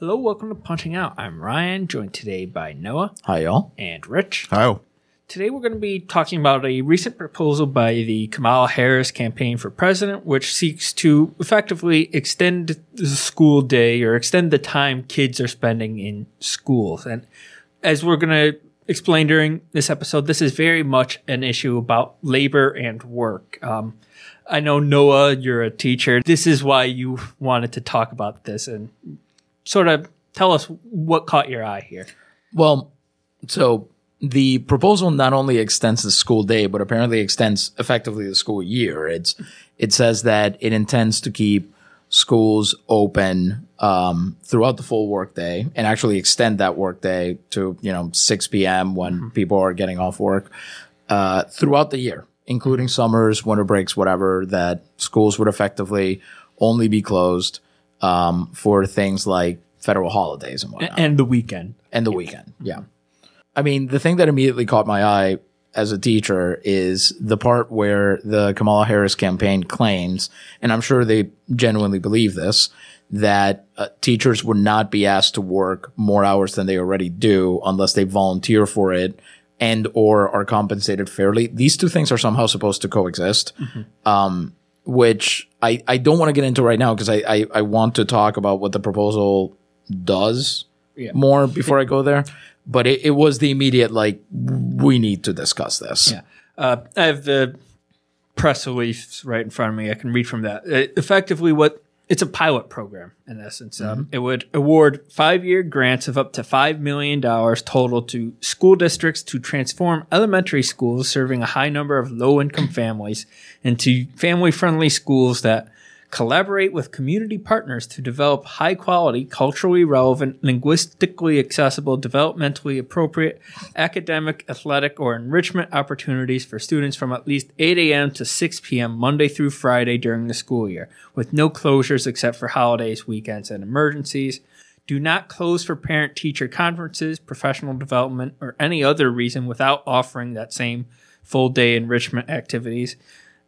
Hello, welcome to Punching Out. I'm Ryan, joined today by Noah Hi, y'all. and Rich. Hi. Today we're going to be talking about a recent proposal by the Kamala Harris campaign for president, which seeks to effectively extend the school day or extend the time kids are spending in schools. And as we're going to explain during this episode, this is very much an issue about labor and work. Um, I know Noah, you're a teacher. This is why you wanted to talk about this and sort of tell us what caught your eye here. Well, so the proposal not only extends the school day, but apparently extends effectively the school year. It's it says that it intends to keep schools open um, throughout the full workday and actually extend that workday to you know 6 p.m. when people are getting off work uh, throughout the year, including summers, winter breaks, whatever. That schools would effectively only be closed um, for things like federal holidays and whatnot And the weekend. and the weekend. Yeah. I mean, the thing that immediately caught my eye as a teacher is the part where the Kamala Harris campaign claims, and I'm sure they genuinely believe this, that uh, teachers would not be asked to work more hours than they already do unless they volunteer for it and or are compensated fairly. These two things are somehow supposed to coexist. Um, which I, I don't want to get into right now because I, I, I want to talk about what the proposal does Yeah. more before I go there. But it, it was the immediate like we need to discuss this. Yeah. Uh, I have the press release right in front of me. I can read from that. Uh, effectively, what it's a pilot program in essence. Um, it would award five year grants of up to $5 million total to school districts to transform elementary schools serving a high number of low income families into family friendly schools that collaborate with community partners to develop high quality, culturally relevant, linguistically accessible, developmentally appropriate academic, athletic, or enrichment opportunities for students from at least 8 a.m. to 6 p.m. Monday through Friday during the school year, with no closures except for holidays, weekends, and emergencies. Do not close for parent teacher conferences, professional development, or any other reason without offering that same full day enrichment activities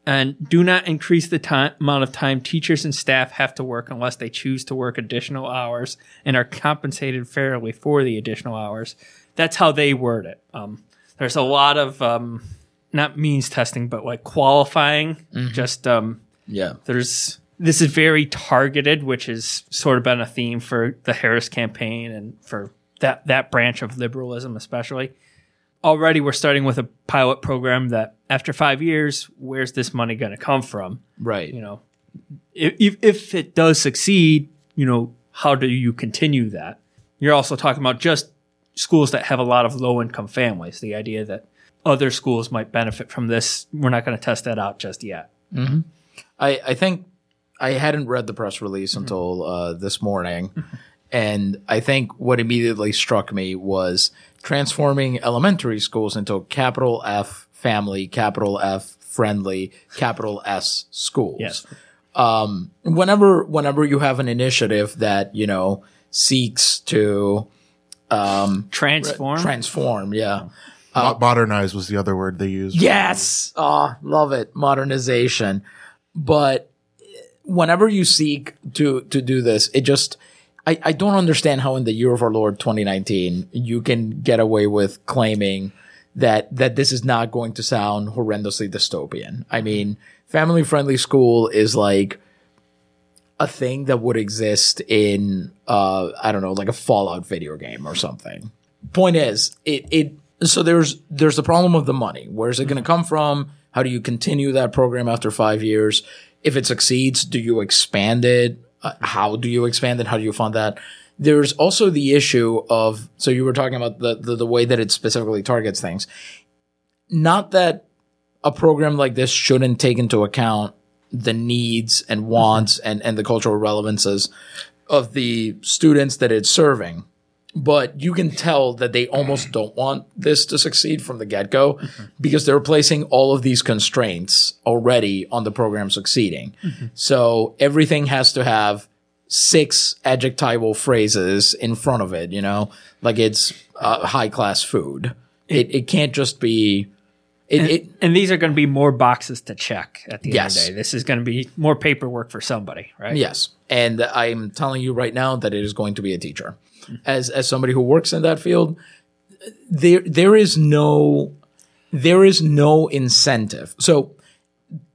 and do not increase the time, amount of time teachers and staff have to work unless they choose to work additional hours and are compensated fairly for the additional hours. That's how they word it. Um, there's a lot of um, not means testing, but like qualifying. Just um, Yeah. there's this is very targeted, which has sort of been a theme for the Harris campaign and for that that branch of liberalism, especially. Already, we're starting with a pilot program that, after five years, where's this money going to come from? Right. You know, if, if it does succeed, you know, how do you continue that? You're also talking about just schools that have a lot of low income families. The idea that other schools might benefit from this, we're not going to test that out just yet. I, I think I hadn't read the press release until uh, this morning. And I think what immediately struck me was transforming elementary schools into capital F family, capital F friendly, capital S schools. Yes. Um, whenever, whenever you have an initiative that, you know, seeks to um, Transform. transform, yeah. Mo- uh, modernize was the other word they used. Yes. Oh, love it. Modernization. But whenever you seek to to do this, it just I, I don't understand how in the year of our Lord 2019 you can get away with claiming that that this is not going to sound horrendously dystopian. I mean, family friendly school is like a thing that would exist in uh I don't know, like a Fallout video game or something. Point is, it it so there's there's the problem of the money. Where's it going to come from? How do you continue that program after 5 years? If it succeeds, do you expand it? Uh, how do you expand it? How do you fund that? There's also the issue of so you were talking about the the, the way that it specifically targets things. Not that a program like this shouldn't take into account the needs and wants and, and the cultural relevances of the students that it's serving. But you can tell that they almost don't want this to succeed from the get go because they're placing all of these constraints already on the program succeeding. So everything has to have six adjectival phrases in front of it, you know, like it's uh, high class food. It, it can't just be, it, it, and these are going to be more boxes to check at the Yes. end of the day. This is going to be more paperwork for somebody, right? Yes, and I'm telling you right now that it is going to be a teacher. As as somebody who works in that field, there there is no there is no incentive. So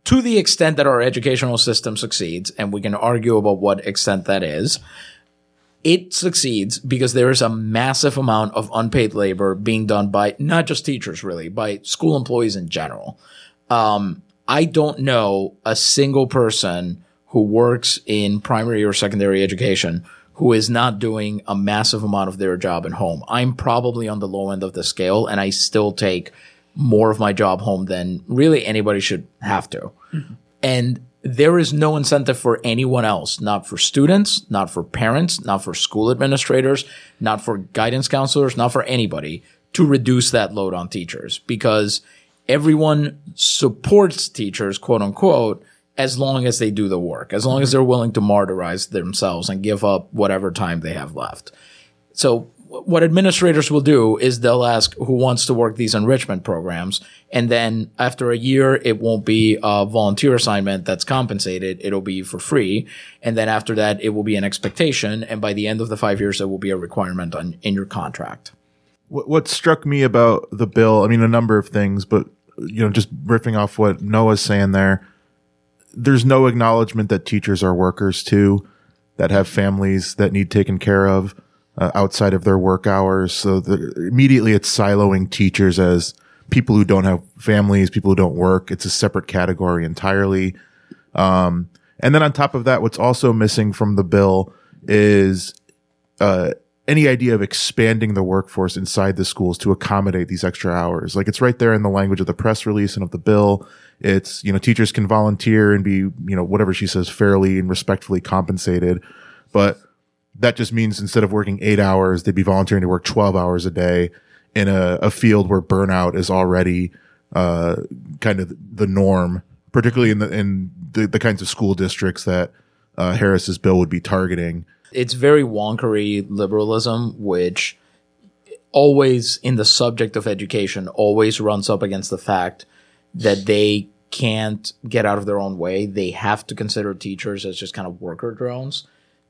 to the extent that our educational system succeeds, and we can argue about what extent that is, it succeeds because there is a massive amount of unpaid labor being done by not just teachers, really, by school employees in general. Um, I don't know a single person who works in primary or secondary education who is not doing a massive amount of their job at home. I'm probably on the low end of the scale and I still take more of my job home than really anybody should have to. And there is no incentive for anyone else, not for students, not for parents, not for school administrators, not for guidance counselors, not for anybody to reduce that load on teachers because everyone supports teachers, quote unquote, as long as they do the work, as long as they're willing to martyrize themselves and give up whatever time they have left. So what administrators will do is they'll ask who wants to work these enrichment programs. And then after a year, it won't be a volunteer assignment that's compensated. It'll be for free. And then after that, it will be an expectation. And by the end of the five years, it will be a requirement on, in your contract. What, what struck me about the bill, I mean, a number of things, but you know, just riffing off what Noah's saying there, there's no acknowledgement that teachers are workers too, that have families that need taken care of uh, outside of their work hours. So the, immediately it's siloing teachers as people who don't have families, people who don't work. It's a separate category entirely. Um, and then on top of that, what's also missing from the bill is uh, any idea of expanding the workforce inside the schools to accommodate these extra hours. Like it's right there in the language of the press release and of the bill. It's, you know, teachers can volunteer and be, you know, whatever she says, fairly and respectfully compensated. But that just means instead of working eight hours, they'd be volunteering to work 12 hours a day in a, a field where burnout is already, uh, kind of the norm, particularly in the, in the, the kinds of school districts that, uh, Harris's bill would be targeting. It's very wonkery liberalism, which always in the subject of education always runs up against the fact that they can't get out of their own way. They have to consider teachers as just kind of worker drones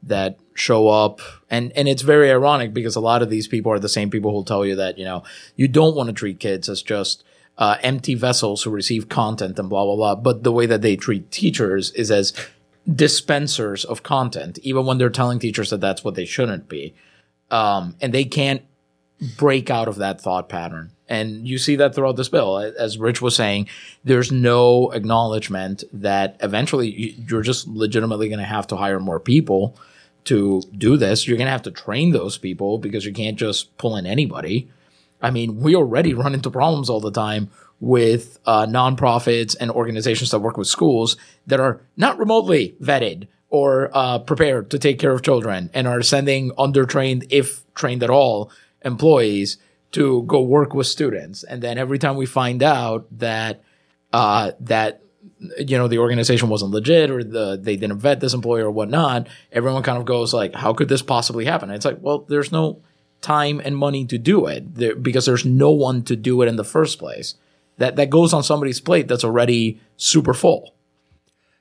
that show up and and it's very ironic because a lot of these people are the same people who'll tell you that you know you don't want to treat kids as just uh, empty vessels who receive content and blah blah blah but the way that they treat teachers is as dispensers of content even when they're telling teachers that that's what they shouldn't be um, and they can't break out of that thought pattern. And you see that throughout this bill. As Rich was saying, there's no acknowledgement that eventually you- you're just legitimately going to have to hire more people to do this. You're going to have to train those people because you can't just pull in anybody. I mean, we already run into problems all the time with uh, nonprofits and organizations that work with schools that are not remotely vetted or uh, prepared to take care of children and are sending undertrained, if trained at all, employees to go work with students. And then every time we find out that uh, that you know the organization wasn't legit or the they didn't vet this employee or whatnot, everyone kind of goes like, "How could this possibly happen?" And it's like, well, there's no time and money to do it there, because there's no one to do it in the first place. That that goes on somebody's plate that's already super full.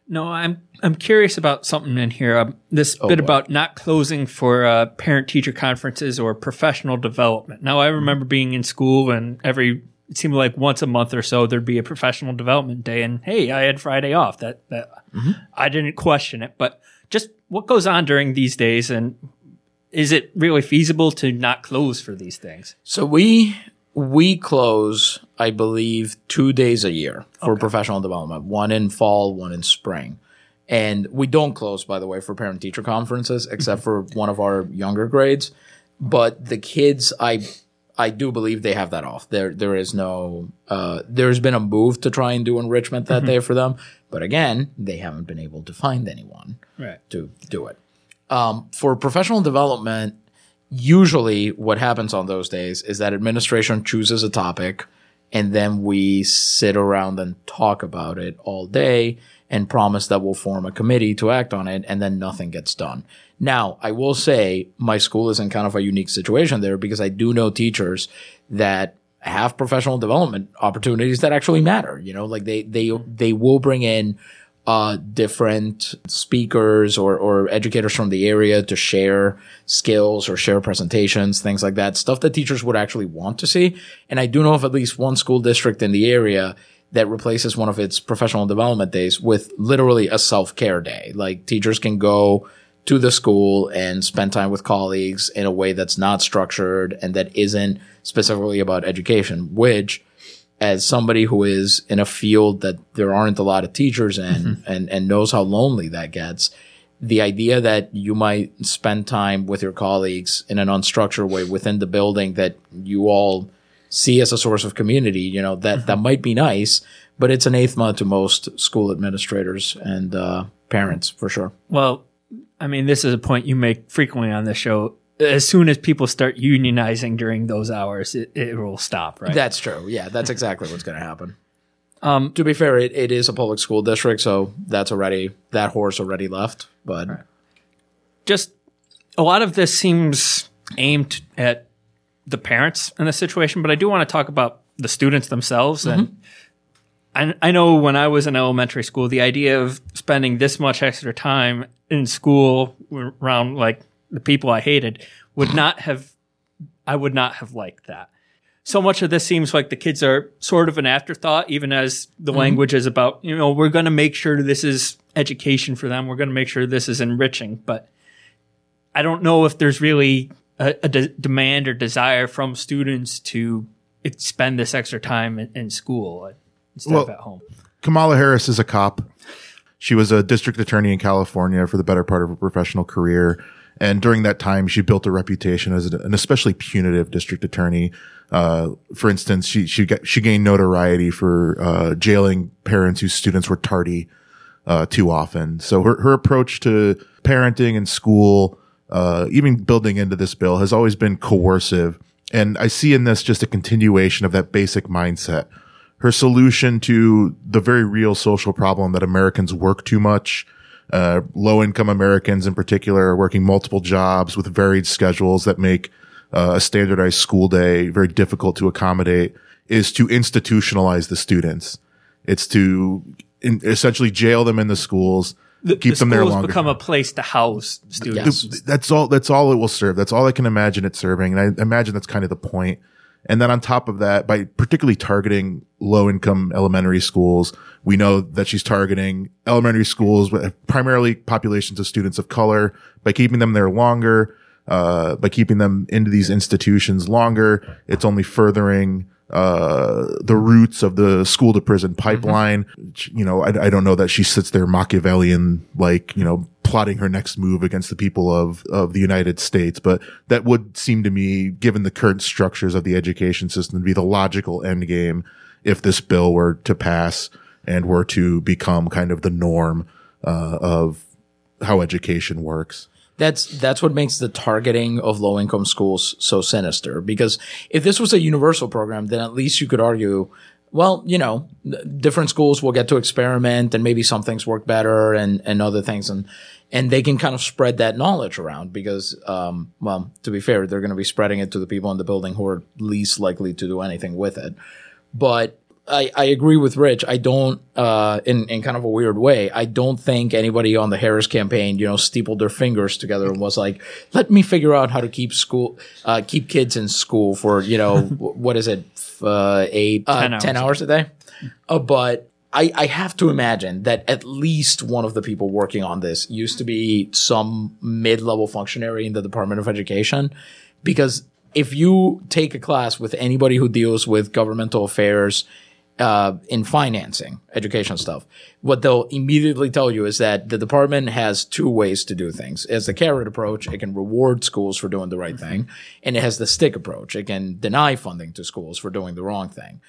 No, I'm I'm curious about something in here. Um, this bit Oh, boy. about not closing for uh, parent teacher conferences or professional development. Now, I remember being in school and every it seemed like once a month or so there'd be a professional development day, and hey, I had Friday off. That that Mm-hmm. I didn't question it, but just what goes on during these days, and is it really feasible to not close for these things? So we we close, I believe, two days a year for professional development. One in fall, one in spring. And we don't close, by the way, for parent teacher conferences, except for one of our younger grades. But the kids, I I do believe they have that off. There there is no uh, there's been a move to try and do enrichment that day for them. But again, they haven't been able to find anyone Right. to do it. Um, for professional development, usually what happens on those days is that administration chooses a topic and then we sit around and talk about it all day and promise that we'll form a committee to act on it and then nothing gets done. Now, I will say my school is in kind of a unique situation there because I do know teachers that have professional development opportunities that actually matter. You know, like they, they, they will bring in uh, different speakers or, or educators from the area to share skills or share presentations, things like that, stuff that teachers would actually want to see. And I do know of at least one school district in the area that replaces one of its professional development days with literally a self-care day. Like teachers can go to the school and spend time with colleagues in a way that's not structured and that isn't specifically about education, which as somebody who is in a field that there aren't a lot of teachers in mm-hmm. and, and knows how lonely that gets, the idea that you might spend time with your colleagues in an unstructured way within the building that you all see as a source of community, you know, that, mm-hmm. that might be nice, but it's an anathema to most school administrators and uh, parents for sure. Well, I mean, this is a point you make frequently on the show as soon as people start unionizing during those hours, it, it will stop, right? That's true. Yeah, that's exactly what's going to happen. Um, to be fair, it, it is a public school district, so that's already that horse already left. But right. just a lot of this seems aimed at the parents in the situation, but I do want to talk about the students themselves. Mm-hmm. And I, I know when I was in elementary school, the idea of spending this much extra time in school around like the people I hated would not have, I would not have liked that. So much of this seems like the kids are sort of an afterthought, even as the mm-hmm. language is about, you know, we're going to make sure this is education for them. We're going to make sure this is enriching. But I don't know if there's really a, a de- demand or desire from students to spend this extra time in, in school instead well, of at home. Kamala Harris is a cop. She was a district attorney in California for the better part of her professional career. And during that time, she built a reputation as an especially punitive district attorney. Uh, for instance, she, she got, she gained notoriety for, uh, jailing parents whose students were tardy, uh, too often. So her, her approach to parenting and school, uh, even building into this bill has always been coercive. And I see in this just a continuation of that basic mindset. Her solution to the very real social problem that Americans work too much, uh, low income Americans in particular are working multiple jobs with varied schedules that make uh, a standardized school day very difficult to accommodate is to institutionalize the students. It's to in, essentially jail them in the schools, the, keep the them there longer. become a place to house students. That's all. That's all it will serve. That's all I can imagine it serving, and I imagine that's kind of the point. And then on top of that, by particularly targeting low income elementary schools, we know that she's targeting elementary schools with primarily populations of students of color by keeping them there longer, uh, by keeping them into these institutions longer. It's only furthering uh, the roots of the school to prison mm-hmm. pipeline. Mm-hmm. You know, I, I, don't know that she sits there Machiavellian, like, you know, plotting her next move against the people of, of the United States. But that would seem to me, given the current structures of the education system, to be the logical end game if this bill were to pass and were to become kind of the norm, uh, of how education works that's that's what makes the targeting of low income schools so sinister. Because if this was a universal program then at least you could argue well you know different schools will get to experiment and maybe some things work better and and other things. And and they can kind of spread that knowledge around because um, well to be fair they're going to be spreading it to the people in the building who are least likely to do anything with it. But I, I agree with Rich. I don't, uh, in, in kind of a weird way, I don't think anybody on the Harris campaign, you know, steepled their fingers together and was like, let me figure out how to keep school, uh, keep kids in school for, you know, what is it, uh, eight, uh, 10, hours. 10 hours a day. Uh, but I, I have to imagine that at least one of the people working on this used to be some mid level functionary in the Department of Education because if you take a class with anybody who deals with governmental affairs, uh, in financing educational stuff, what they'll immediately tell you is that the department has two ways to do things. Has the carrot approach. It can reward schools for doing the right thing. And it has the stick approach. It can deny funding to schools for doing the wrong thing.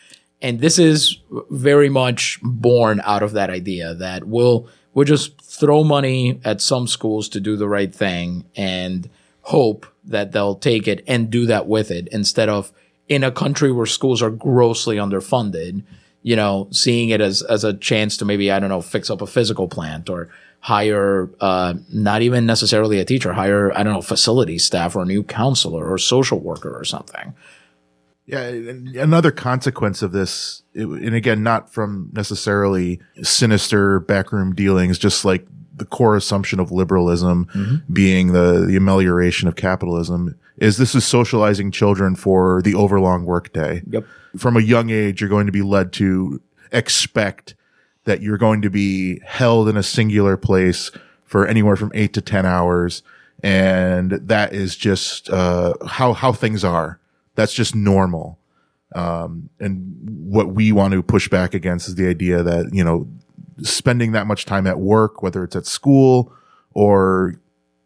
And this is very much born out of that idea that we'll, We'll just throw money at some schools to do the right thing and hope that they'll take it and do that with it instead of in a country where schools are grossly underfunded, you know, seeing it as, as a chance to maybe, I don't know, fix up a physical plant or hire, uh, not even necessarily a teacher, hire, I don't know, facility staff or a new counselor or social worker or something. Yeah, another consequence of this, it- and again, not from necessarily sinister backroom dealings, just like the core assumption of liberalism being the, the amelioration of capitalism, is this is socializing children for the overlong workday. Yep. From a young age, you're going to be led to expect that you're going to be held in a singular place for anywhere from eight to 10 hours. And that is just, uh, how, how things are. That's just normal. Um, and what we want to push back against is the idea that, you know, spending that much time at work, whether it's at school or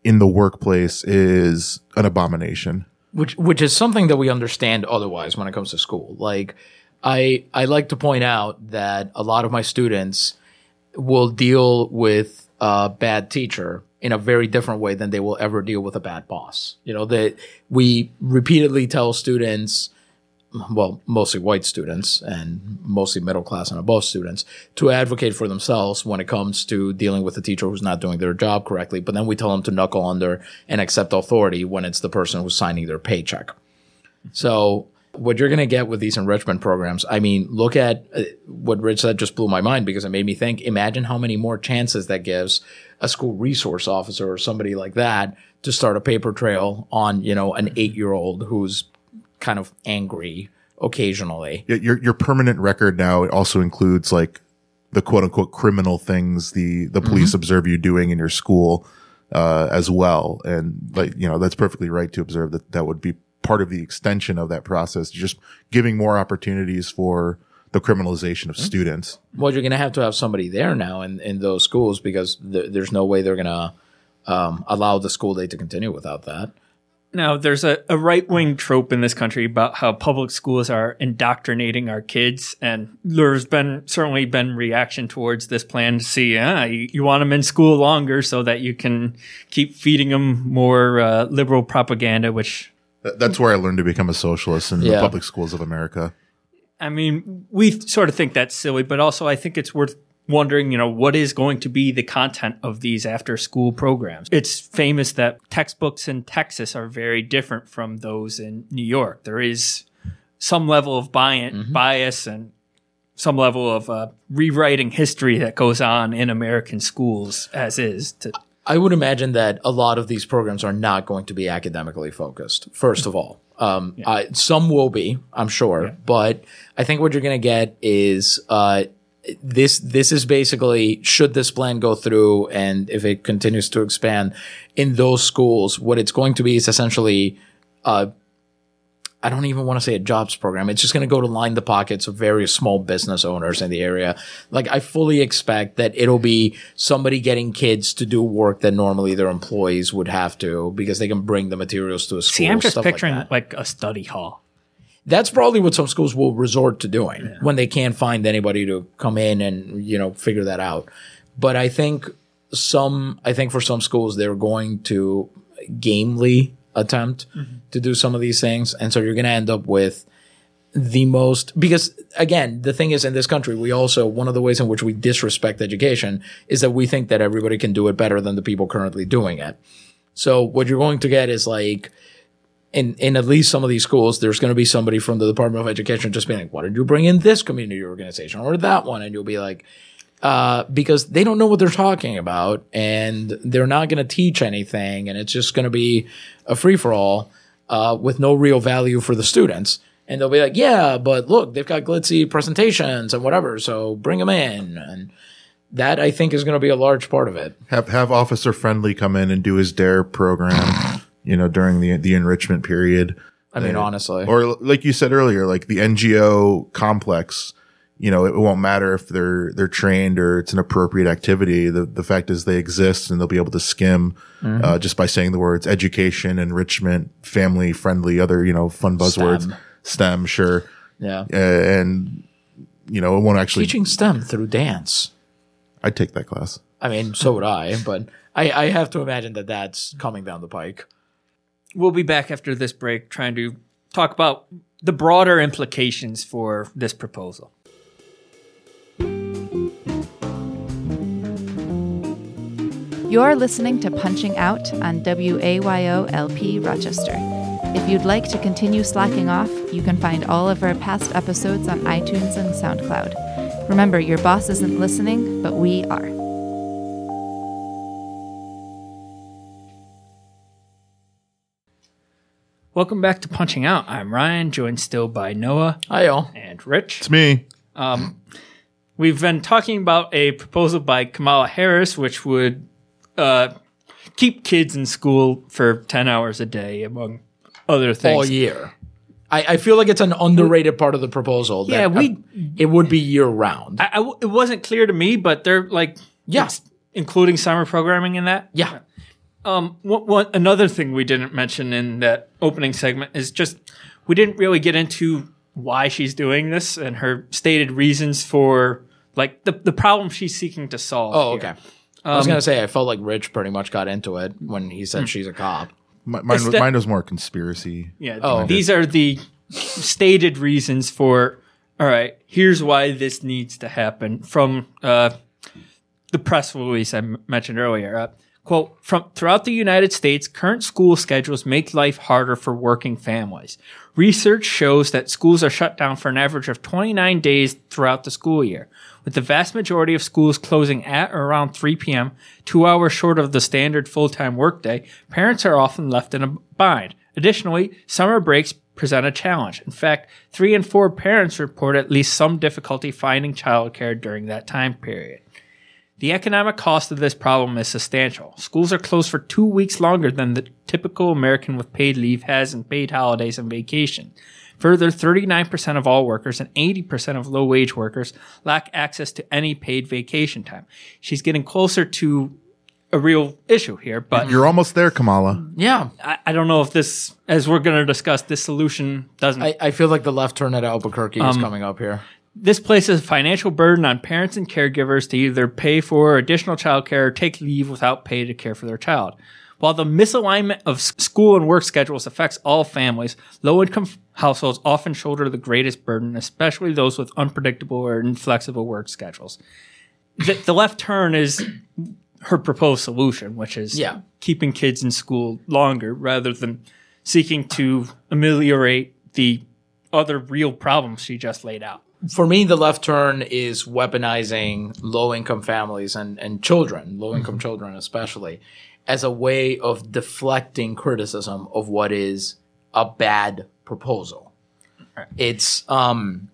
in the workplace is an abomination. which which is something that we understand otherwise when it comes to school. Like I I like to point out that a lot of my students will deal with a bad teacher in a very different way than they will ever deal with a bad boss. You know, that we repeatedly tell students well, mostly white students and mostly middle class and above students to advocate for themselves when it comes to dealing with a teacher who's not doing their job correctly. But then we tell them to knuckle under and accept authority when it's the person who's signing their paycheck. So what you're going to get with these enrichment programs, I mean, look at uh, what Rich said just blew my mind because it made me think, imagine how many more chances that gives a school resource officer or somebody like that to start a paper trail on, you know, an eight year old who's kind of angry occasionally. Your, your permanent record now also includes like the quote unquote criminal things the, the police observe you doing in your school, uh, as well. And like, you know, that's perfectly right to observe that that would be part of the extension of that process, just giving more opportunities for the criminalization of students. Well, you're going to have to have somebody there now in, in those schools because th- there's no way they're going to um, allow the school day to continue without that. Now, there's a, a right wing trope in this country about how public schools are indoctrinating our kids, and there's been certainly been reaction towards this plan to see, ah, you, you want them in school longer so that you can keep feeding them more uh, liberal propaganda, which That's where I learned to become a socialist in Yeah. the public schools of America. I mean, we sort of think that's silly, but also I think it's worth wondering, you know, what is going to be the content of these after school programs? It's famous that textbooks in Texas are very different from those in New York. There is some level of bias, bias and some level of uh, rewriting history that goes on in American schools as is. To, I would imagine that a lot of these programs are not going to be academically focused. First of all, um, I, some will be, I'm sure, but I think what you're going to get is uh, this. This is basically should this plan go through, and if it continues to expand in those schools, what it's going to be is essentially. Uh, I don't even want to say a jobs program. It's just going to go to line the pockets of various small business owners in the area. Like I fully expect that it'll be somebody getting kids to do work that normally their employees would have to because they can bring the materials to a school. see, I'm just like picturing that. like, a study hall. That's probably what some schools will resort to doing when they can't find anybody to come in and, you know, figure that out. But I think some, I think for some schools, they're going to gamely attempt mm-hmm. to do some of these things. And so you're going to end up with the most, because again, the thing is in this country, we also, one of the ways in which we disrespect education is that we think that everybody can do it better than the people currently doing it. So what you're going to get is like, in, in at least some of these schools, there's going to be somebody from the Department of Education just being like, why did you bring in this community organization or that one? And you'll be like, uh, because they don't know what they're talking about and they're not going to teach anything. And it's just going to be a free for all, uh, with no real value for the students. And they'll be like, yeah, but look, they've got glitzy presentations and whatever. So bring them in. And that I think is going to be a large part of it. Have have Officer Friendly come in and do his Dare program, you know, during the the enrichment period. I mean, honestly. Or like you said earlier, like the NGO complex, you know, it won't matter if they're they're trained or it's an appropriate activity. The the fact is they exist and they'll be able to skim Mm-hmm. uh, just by saying the words education, enrichment, family friendly, other you know fun buzzwords, STEM. STEM, sure, yeah. uh, and you know it won't actually. Teaching STEM through dance. I'd take that class. I mean, so would I, but I, I have to imagine that that's coming down the pike. We'll be back after this break trying to talk about the broader implications for this proposal. You're listening to Punching Out on WAYO LP Rochester. If you'd like to continue slacking off, you can find all of our past episodes on iTunes and SoundCloud. Remember, your boss isn't listening, but we are. Welcome back to Punching Out. I'm Ryan, joined still by Noah Hi, all. and Rich. It's me. We've been talking about a proposal by Kamala Harris, which would uh, keep kids in school for 10 hours a day, among other things. All year. I, I feel like it's an underrated part of the proposal. that, Yeah, we- it would be year round. I, I w- it wasn't clear to me, but they're like, Yeah. including summer programming in that. Yeah. Um, what, what, another thing we didn't mention in that opening segment is just we didn't really get into why she's doing this and her stated reasons for like the, the problem she's seeking to solve. Oh, here. okay. I was gonna say I felt like Rich pretty much got into it when he said she's a cop. M- mine, was, that- mine was more conspiracy. Yeah. Oh. These are the stated reasons for, all right, here's why this needs to happen from uh, the press release I m- mentioned earlier. Uh, quote, from throughout the United States, current school schedules make life harder for working families. Research shows that schools are shut down for an average of 29 days throughout the school year. With the vast majority of schools closing at or around 3 p.m., two hours short of the standard full-time workday, parents are often left in a bind. Additionally, summer breaks present a challenge. In fact, three in four parents report at least some difficulty finding childcare during that time period. The economic cost of this problem is substantial. Schools are closed for two weeks longer than the typical American with paid leave has in paid holidays and vacation. Further, 39% of all workers and 80% of low wage workers lack access to any paid vacation time. She's getting closer to a real issue here, but You're almost there, Kamala. Yeah. I, I don't know if this, as we're going to discuss, this solution doesn't. I, I feel like the left turn at Albuquerque Um, is coming up here. This places a financial burden on parents and caregivers to either pay for additional childcare or take leave without pay to care for their child. While the misalignment of school and work schedules affects all families, low income households often shoulder the greatest burden, especially those with unpredictable or inflexible work schedules. The, the left turn is her proposed solution, which is Yeah. keeping kids in school longer rather than seeking to ameliorate the other real problems she just laid out. For me, the left turn is weaponizing low income families and, and children, low income children especially, as a way of deflecting criticism of what is a bad proposal. It's um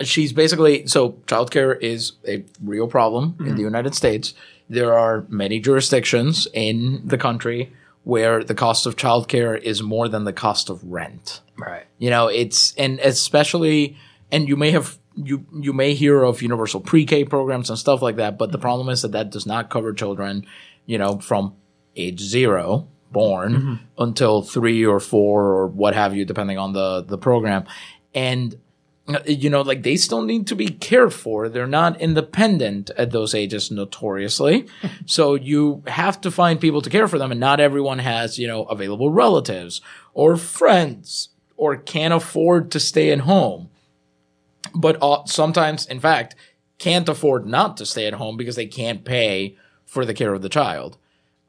she's basically so childcare is a real problem in the United States. There are many jurisdictions in the country where the cost of childcare is more than the cost of rent. Right. You know, it's and especially and you may have you you may hear of universal pre-K programs and stuff like that, but the mm-hmm. problem is that that does not cover children, you know, from age 0 born mm-hmm. until 3 or 4 or what have you depending on the the program. And you know, like they still need to be cared for. They're not independent at those ages notoriously. so you have to find people to care for them and not everyone has, you know, available relatives or friends or can't afford to stay at home. But uh, sometimes, in fact, can't afford not to stay at home because they can't pay for the care of the child.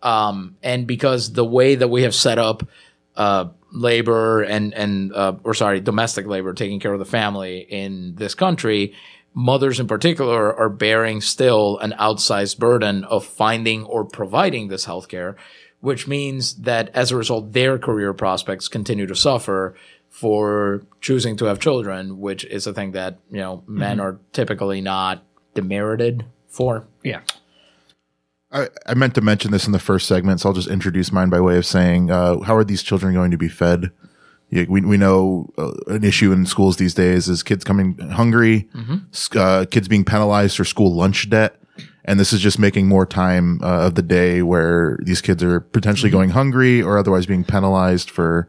Um, and because the way that we have set up uh, labor and and uh, or sorry, domestic labor taking care of the family in this country, mothers in particular are bearing still an outsized burden of finding or providing this healthcare, which means that as a result, their career prospects continue to suffer for choosing to have children, which is a thing that you know men are typically not demerited for. Yeah. I, I meant to mention this in the first segment, so I'll just introduce mine by way of saying, uh, how are these children going to be fed? Yeah, we, we know uh, an issue in schools these days is kids coming hungry, s- uh, kids being penalized for school lunch debt. And this is just making more time uh, of the day where these kids are potentially going hungry or otherwise being penalized for,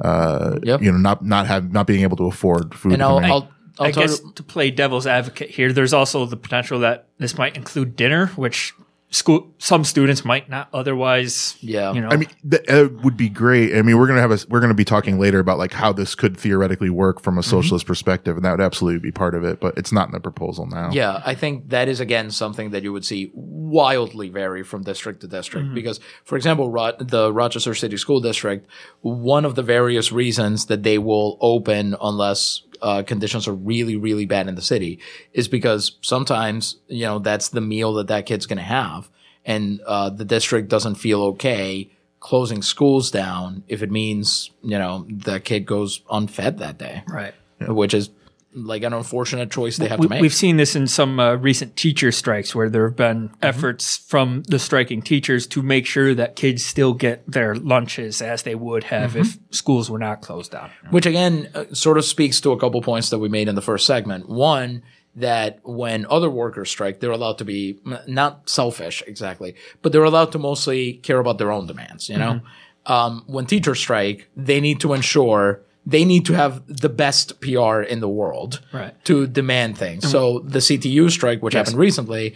uh, Yep. you know, not, not have, not being able to afford food. And I'll, I'll, I'll I guess you, to play devil's advocate here, there's also the potential that this might include dinner, which school some students might not otherwise Yeah. you know I mean, that uh, would be great. I mean, we're gonna have a we're gonna be talking later about like how this could theoretically work from a socialist perspective, and that would absolutely be part of it. But it's not in the proposal now. Yeah, I think that is again something that you would see wildly vary from district to district. Because, for example, Ro- the Rochester City School District, one of the various reasons that they will open unless uh, conditions are really, really bad in the city is because sometimes you know that's the meal that that kid's going to have, and uh, the district doesn't feel okay closing schools down if it means you know the kid goes unfed that day, right. Which is like an unfortunate choice they have we, to make. we've seen this in some uh, recent teacher strikes where there have been Mm-hmm. efforts from the striking teachers to make sure that kids still get their lunches as they would have if Mm-hmm. schools were not closed down. Which again uh, sort of speaks to a couple points that we made in the first segment. One, that when other workers strike, they're allowed to be not selfish exactly, but they're allowed to mostly care about their own demands. You know, um, when teachers strike, they need to ensure they need to have the best PR in the world Right. to demand things. So the CTU strike, which happened recently,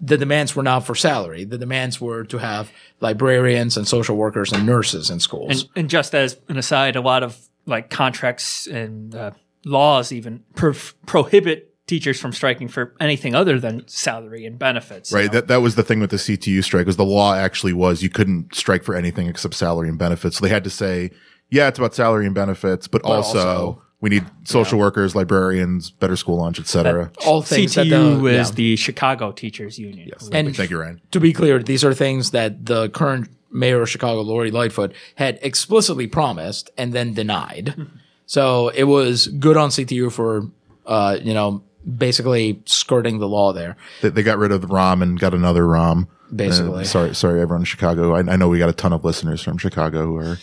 the demands were not for salary. The demands were to have librarians and social workers and nurses in schools. And, and just as an aside, a lot of like contracts and uh, laws even pro- prohibit teachers from striking for anything other than salary and benefits. Right. know? That that was the thing with the CTU strike was the law actually was you couldn't strike for anything except salary and benefits. So they had to say, yeah, it's about salary and benefits, but, also, also- we need social workers, librarians, better school lunch, et cetera. All things that CTU the, is yeah. the Chicago Teachers Union. Yes. And- Thank you, Ryan. to be clear, these are things that the current mayor of Chicago, Lori Lightfoot, had explicitly promised and then denied. so it was good on CTU for, uh, you know, basically skirting the law there. They, they got rid of the Rahm and got another Rahm. Basically. Uh, sorry, sorry, everyone in Chicago. I, I know we got a ton of listeners from Chicago who are.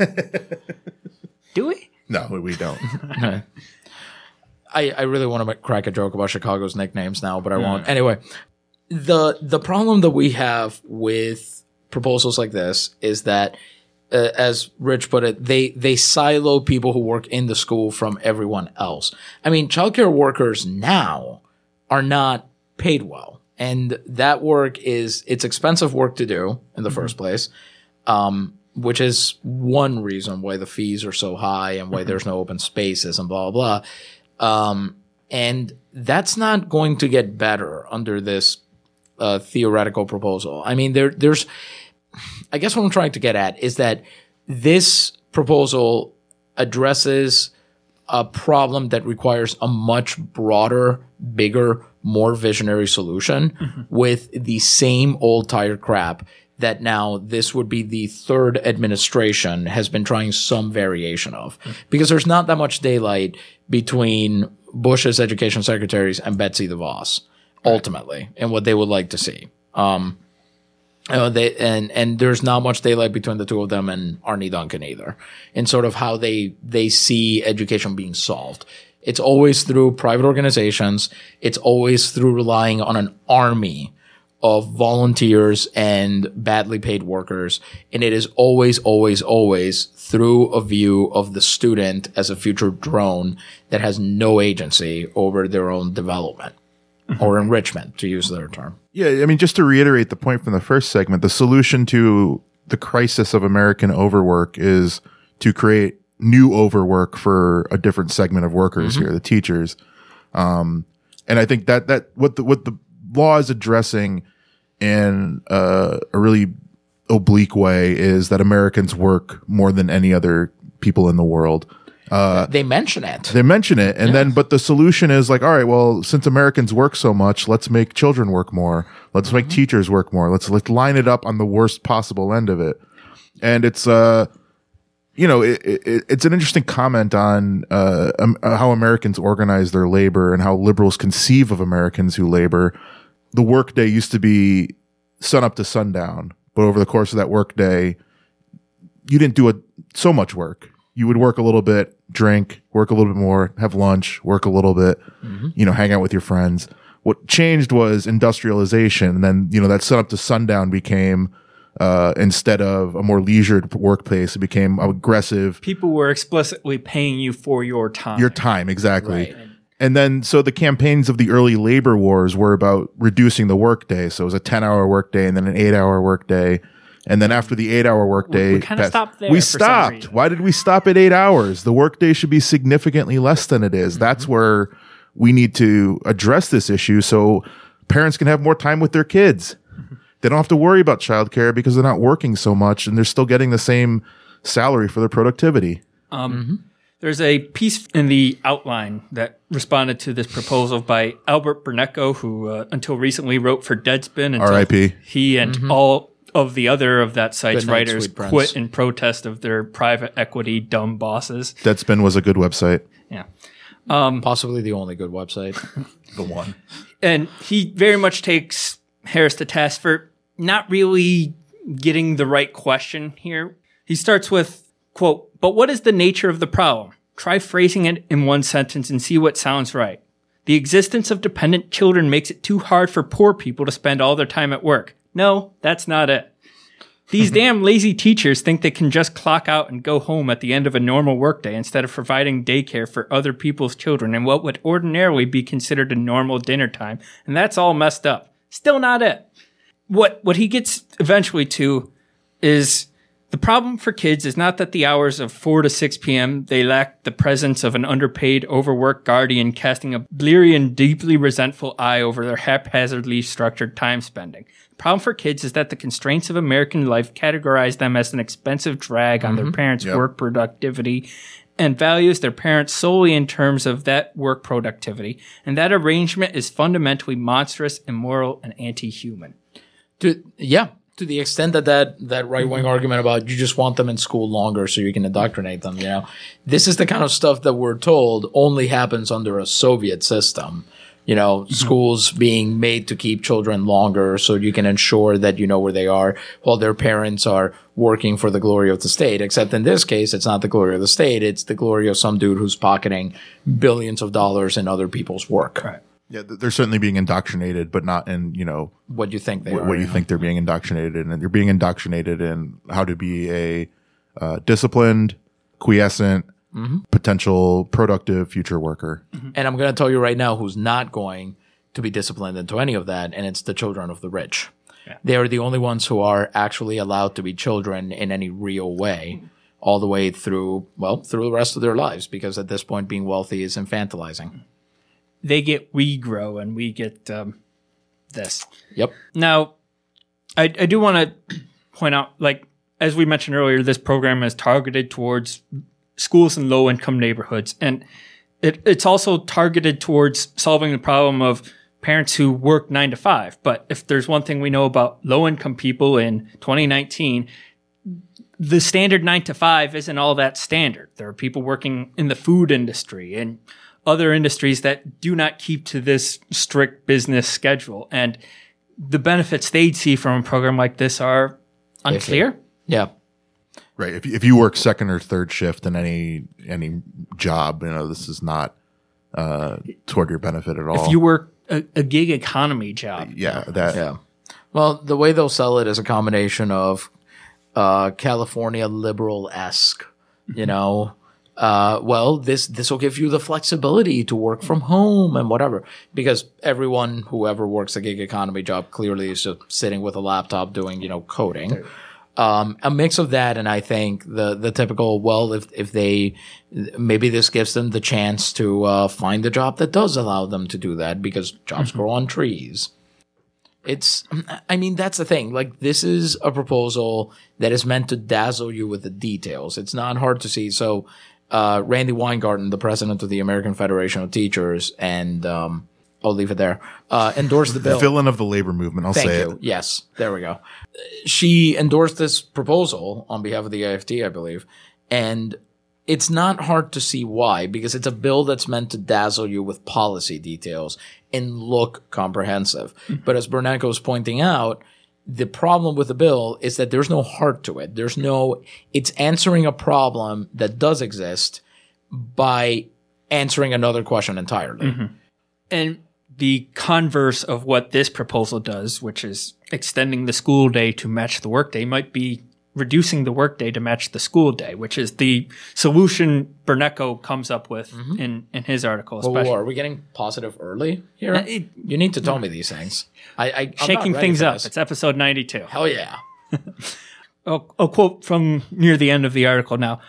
Do we? No, we- we don't. I, I really want to crack a joke about Chicago's nicknames now, but I won't. Anyway, the the problem that we have with proposals like this is that, uh, as Rich put it, they they silo people who work in the school from everyone else. I mean, childcare workers now are not paid well, and that work is it's expensive work to do in the first place. Um, which is one reason why the fees are so high and why there's no open spaces and blah blah blah. Um, and that's not going to get better under this uh, theoretical proposal. I mean, there, there's, I guess what I'm trying to get at is that this proposal addresses a problem that requires a much broader, bigger, more visionary solution with the same old tired crap that now this would be the third administration has been trying some variation of because there's not that much daylight between Bush's education secretaries and Betsy DeVos ultimately and what they would like to see. Um, know, they and and there's not much daylight between the two of them and Arne Duncan either, in sort of how they they see education being solved. It's always through private organizations. It's always through relying on an army of volunteers and badly paid workers. And it is always, always, always through a view of the student as a future drone that has no agency over their own development or enrichment, to use their term. Yeah, I mean, just to reiterate the point from the first segment, the solution to the crisis of American overwork is to create new overwork for a different segment of workers here, the teachers. Um, and I think that that what the what the law is addressing in uh, a really oblique way is that Americans work more than any other people in the world. they mention it. They mention it, and then but the solution is like, all right, well, since Americans work so much, let's make children work more. Let's make teachers work more. Let's let's line it up on the worst possible end of it. And it's uh, you know, it, it, it's an interesting comment on uh, um, uh, how Americans organize their labor and how liberals conceive of Americans who labor. The workday used to be sun up to sundown, but over the course of that workday, you didn't do a, so much work. You would work a little bit, drink, work a little bit more, have lunch, work a little bit, you know, hang out with your friends. What changed was industrialization. And then, you know, that sun up to sundown became, uh, instead of a more leisured workplace, it became aggressive. People were explicitly paying you for your time. Your time, exactly. Right. And then, so the campaigns of the early labor wars were about reducing the workday. So it was a 10 hour workday and then an eight hour workday. And then after the eight hour workday, we kinda stopped there we for stopped. reason. Why did we stop at eight hours? The workday should be significantly less than it is. That's Mm-hmm. where we need to address this issue so parents can have more time with their kids. Mm-hmm. They don't have to worry about childcare because they're not working so much and they're still getting the same salary for their productivity. Um, mm-hmm. There's a piece in the outline that responded to this proposal by Albert Burneko, who uh, until recently wrote for Deadspin. Until R.I.P.. He and all of the other of that site's night, writers quit in protest of their private equity dumb bosses. Deadspin was a good website. Yeah. Possibly the only good website. The one. and he very much takes Harris to task for not really getting the right question here. He starts with, quote, but what is the nature of the problem? Try phrasing it in one sentence and see what sounds right. The existence of dependent children makes it too hard for poor people to spend all their time at work. No, that's not it. These damn lazy teachers think they can just clock out and go home at the end of a normal workday instead of providing daycare for other people's children in what would ordinarily be considered a normal dinner time. And that's all messed up. Still not it. What what he gets eventually to is the problem for kids is not that the hours of 4 to 6 p.m. they lack the presence of an underpaid, overworked guardian casting a bleary and deeply resentful eye over their haphazardly structured time spending. The problem for kids is that the constraints of American life categorize them as an expensive drag on their mm-hmm. parents' Yep. work productivity and values their parents solely in terms of that work productivity. And that arrangement is fundamentally monstrous, immoral, and anti-human. to yeah to the extent that that that right wing mm-hmm. argument about you just want them in school longer so you can indoctrinate them you know? This is the kind of stuff that we're told only happens under a soviet system you know mm-hmm. schools being made to keep children longer so you can ensure that you know where they are while their parents are working for the glory of the state. Except in this case it's not the glory of the state it's the glory of some dude who's pocketing billions of dollars in other people's work. Right. Yeah, they're certainly being indoctrinated, but not in, you know, what you think they what, are what you know? think they're being indoctrinated in. And they're being indoctrinated in how to be a uh, disciplined, quiescent, potential productive future worker. And I'm going to tell you right now who's not going to be disciplined into any of that, and it's the children of the rich. They are the only ones who are actually allowed to be children in any real way, all the way through, well, through the rest of their lives, because at this point, being wealthy is infantilizing. They get we grow and we get um, this. Yep. Now, I, I do want to point out, like, as we mentioned earlier, this program is targeted towards schools in low income neighborhoods. And it, it's also targeted towards solving the problem of parents who work nine to five. But if there's one thing we know about low income people in 2019, the standard nine to five isn't all that standard. There are people working in the food industry and other industries that do not keep to this strict business schedule. And the benefits they'd see from a program like this are unclear. Yeah. Right. If, you- if you work second or third shift in any, any job, you know, this is not, uh, toward your benefit at all. If you work a, a gig economy job, yeah, that, Yeah. Well, the way they'll sell it is a combination of uh, California liberal esque, you know. Uh, well, this this will give you the flexibility to work from home and whatever, because everyone who ever works a gig economy job clearly is just sitting with a laptop doing you know coding. Um, a mix of that, and I think the the typical well, if if they maybe this gives them the chance to uh, find a job that does allow them to do that because jobs grow on trees. It's i mean that's the thing. Like this is a proposal that is meant to dazzle you with the details. It's not hard to see. So uh, Randi Weingarten the president of the american federation of teachers and um, i'll leave it there uh, endorsed the bill The villain of the labor movement. I'll Thank say you. it. Yes, there we go. She endorsed this proposal on behalf of the AFT, I believe, and it's not hard to see why because it's a bill that's meant to dazzle you with policy details and look comprehensive. But as Burneko was pointing out, the problem with the bill is that there's no heart to it. There's no, it's answering a problem that does exist by answering another question entirely. Mm-hmm. and the converse of what this proposal does, which is extending the school day to match the workday, might be reducing the workday to match the school day, which is the solution Burneko comes up with in, in his article, whoa, are we getting positive early here? Uh, it- you need to tell me these things. I, I I'm Shaking things up. this. It's episode 92. Hell yeah. a, a quote from near the end of the article now.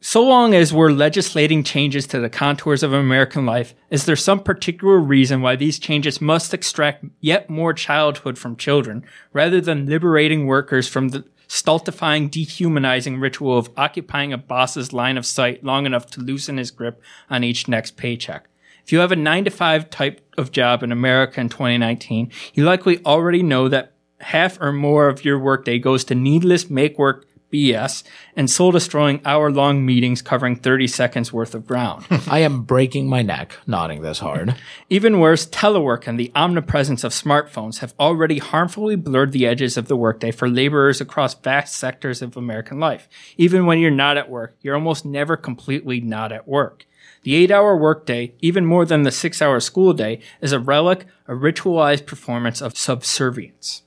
So long as we're legislating changes to the contours of American life, is there some particular reason why these changes must extract yet more childhood from children, rather than liberating workers from the stultifying, dehumanizing ritual of occupying a boss's line of sight long enough to loosen his grip on each next paycheck? If you have a nine to five type of job in America in 2019, you likely already know that half or more of your workday goes to needless make work BS and soul destroying hour long meetings covering 30 seconds worth of ground. I am breaking my neck nodding this hard. Even worse, telework and the omnipresence of smartphones have already harmfully blurred the edges of the workday for laborers across vast sectors of American life. Even when you're not at work, you're almost never completely not at work. The eight hour workday, even more than the six hour school day, is a relic, a ritualized performance of subservience.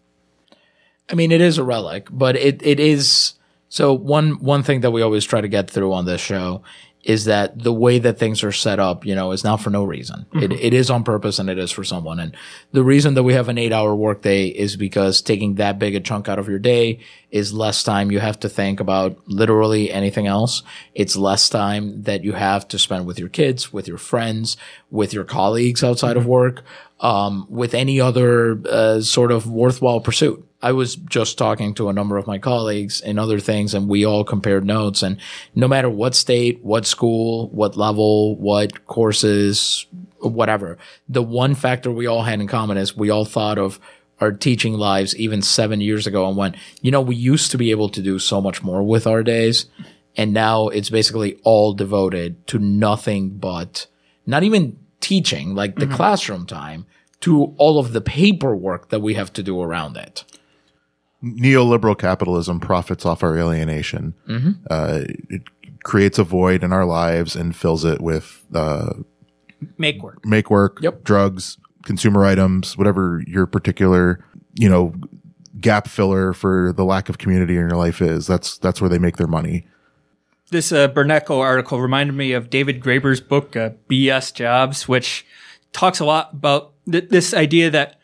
I mean, it is a relic, but it, it is. So one, one thing that we always try to get through on this show is that the way that things are set up, you know, is not for no reason. It, it is on purpose and it is for someone. And the reason that we have an eight hour workday is because taking that big a chunk out of your day is less time you have to think about literally anything else. It's less time that you have to spend with your kids, with your friends, with your colleagues outside of work, um, with any other uh, sort of worthwhile pursuit. I was just talking to a number of my colleagues and other things, and we all compared notes. And no matter what state, what school, what level, what courses, whatever, the one factor we all had in common is we all thought of our teaching lives even seven years ago and went, you know, we used to be able to do so much more with our days. And now it's basically all devoted to nothing but not even teaching, like the mm-hmm. classroom time, to all of the paperwork that we have to do around it. Neoliberal capitalism profits off our alienation. Mm-hmm. Uh, it creates a void in our lives and fills it with uh, Make work. make work, Yep. drugs, consumer items, whatever your particular, you know, gap filler for the lack of community in your life is. That's that's where they make their money. This uh, article reminded me of David Graeber's book, uh, BS Jobs, which talks a lot about th- this idea that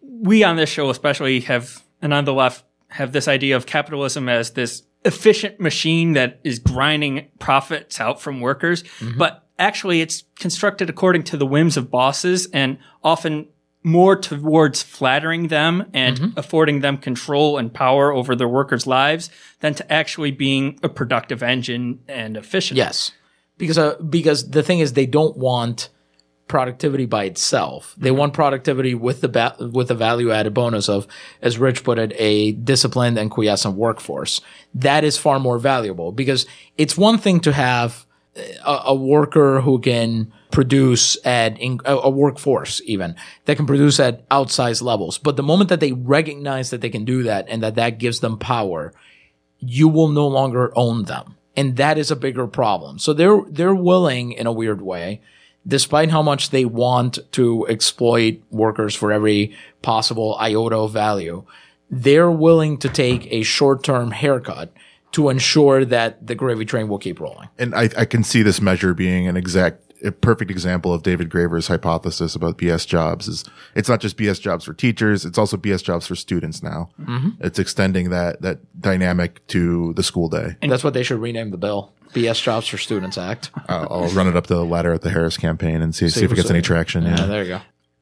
we on this show, especially, have, and on the left, have this idea of capitalism as this efficient machine that is grinding profits out from workers. But actually, it's constructed according to the whims of bosses and often more towards flattering them and affording them control and power over their workers' lives than to actually being a productive engine and efficient. Yes, because uh, because the thing is, they don't want productivity by itself. They mm-hmm. want productivity with the ba- with the value added bonus of, as Rich put it, a disciplined and quiescent workforce. That is far more valuable because it's one thing to have a, a worker who can produce at in, a, a workforce even that can produce at outsized levels. But the moment that they recognize that they can do that and that that gives them power, you will no longer own them. And that is a bigger problem. So they're, they're willing in a weird way, despite how much they want to exploit workers for every possible iota of value, they're willing to take a short-term haircut to ensure that the gravy train will keep rolling. And I, I can see this measure being an exact, a perfect example of David Graeber's hypothesis about BS jobs. Is it's not just BS jobs for teachers; it's also BS jobs for students now. It's extending that that dynamic to the school day. And that's what they should rename the bill. BS Jobs for Students Act. I'll, I'll run it up the ladder at the Harris campaign and see, see if it gets any traction. Yeah, Yeah. there you go.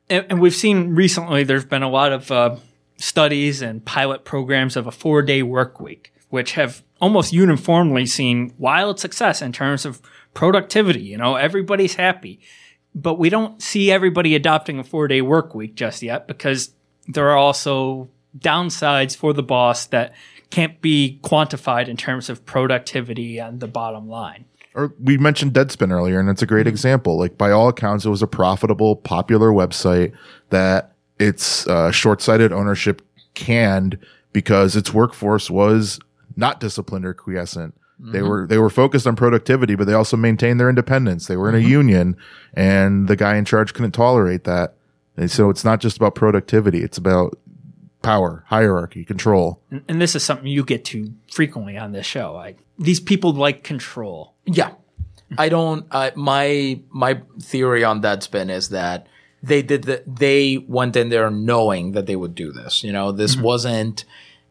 and, and we've seen recently there's been a lot of uh, studies and pilot programs of a four day work week, which have almost uniformly seen wild success in terms of productivity. You know, everybody's happy, but we don't see everybody adopting a four day work week just yet because there are also downsides for the boss that can't be quantified in terms of productivity and the bottom line. or we mentioned Deadspin earlier, and it's a great example. Like by all accounts, it was a profitable, popular website that its uh, short-sighted ownership canned because its workforce was not disciplined or quiescent. They mm-hmm. were they were focused on productivity, but they also maintained their independence. They were in a mm-hmm. union, and the guy in charge couldn't tolerate that. And so it's not just about productivity; it's about power, hierarchy, control. And, and this is something you get to frequently on this show. I, these people like control. Yeah. Mm-hmm. I don't. Uh, my my theory on Deadspin is that they did the, they went in there knowing that they would do this. You know, this wasn't.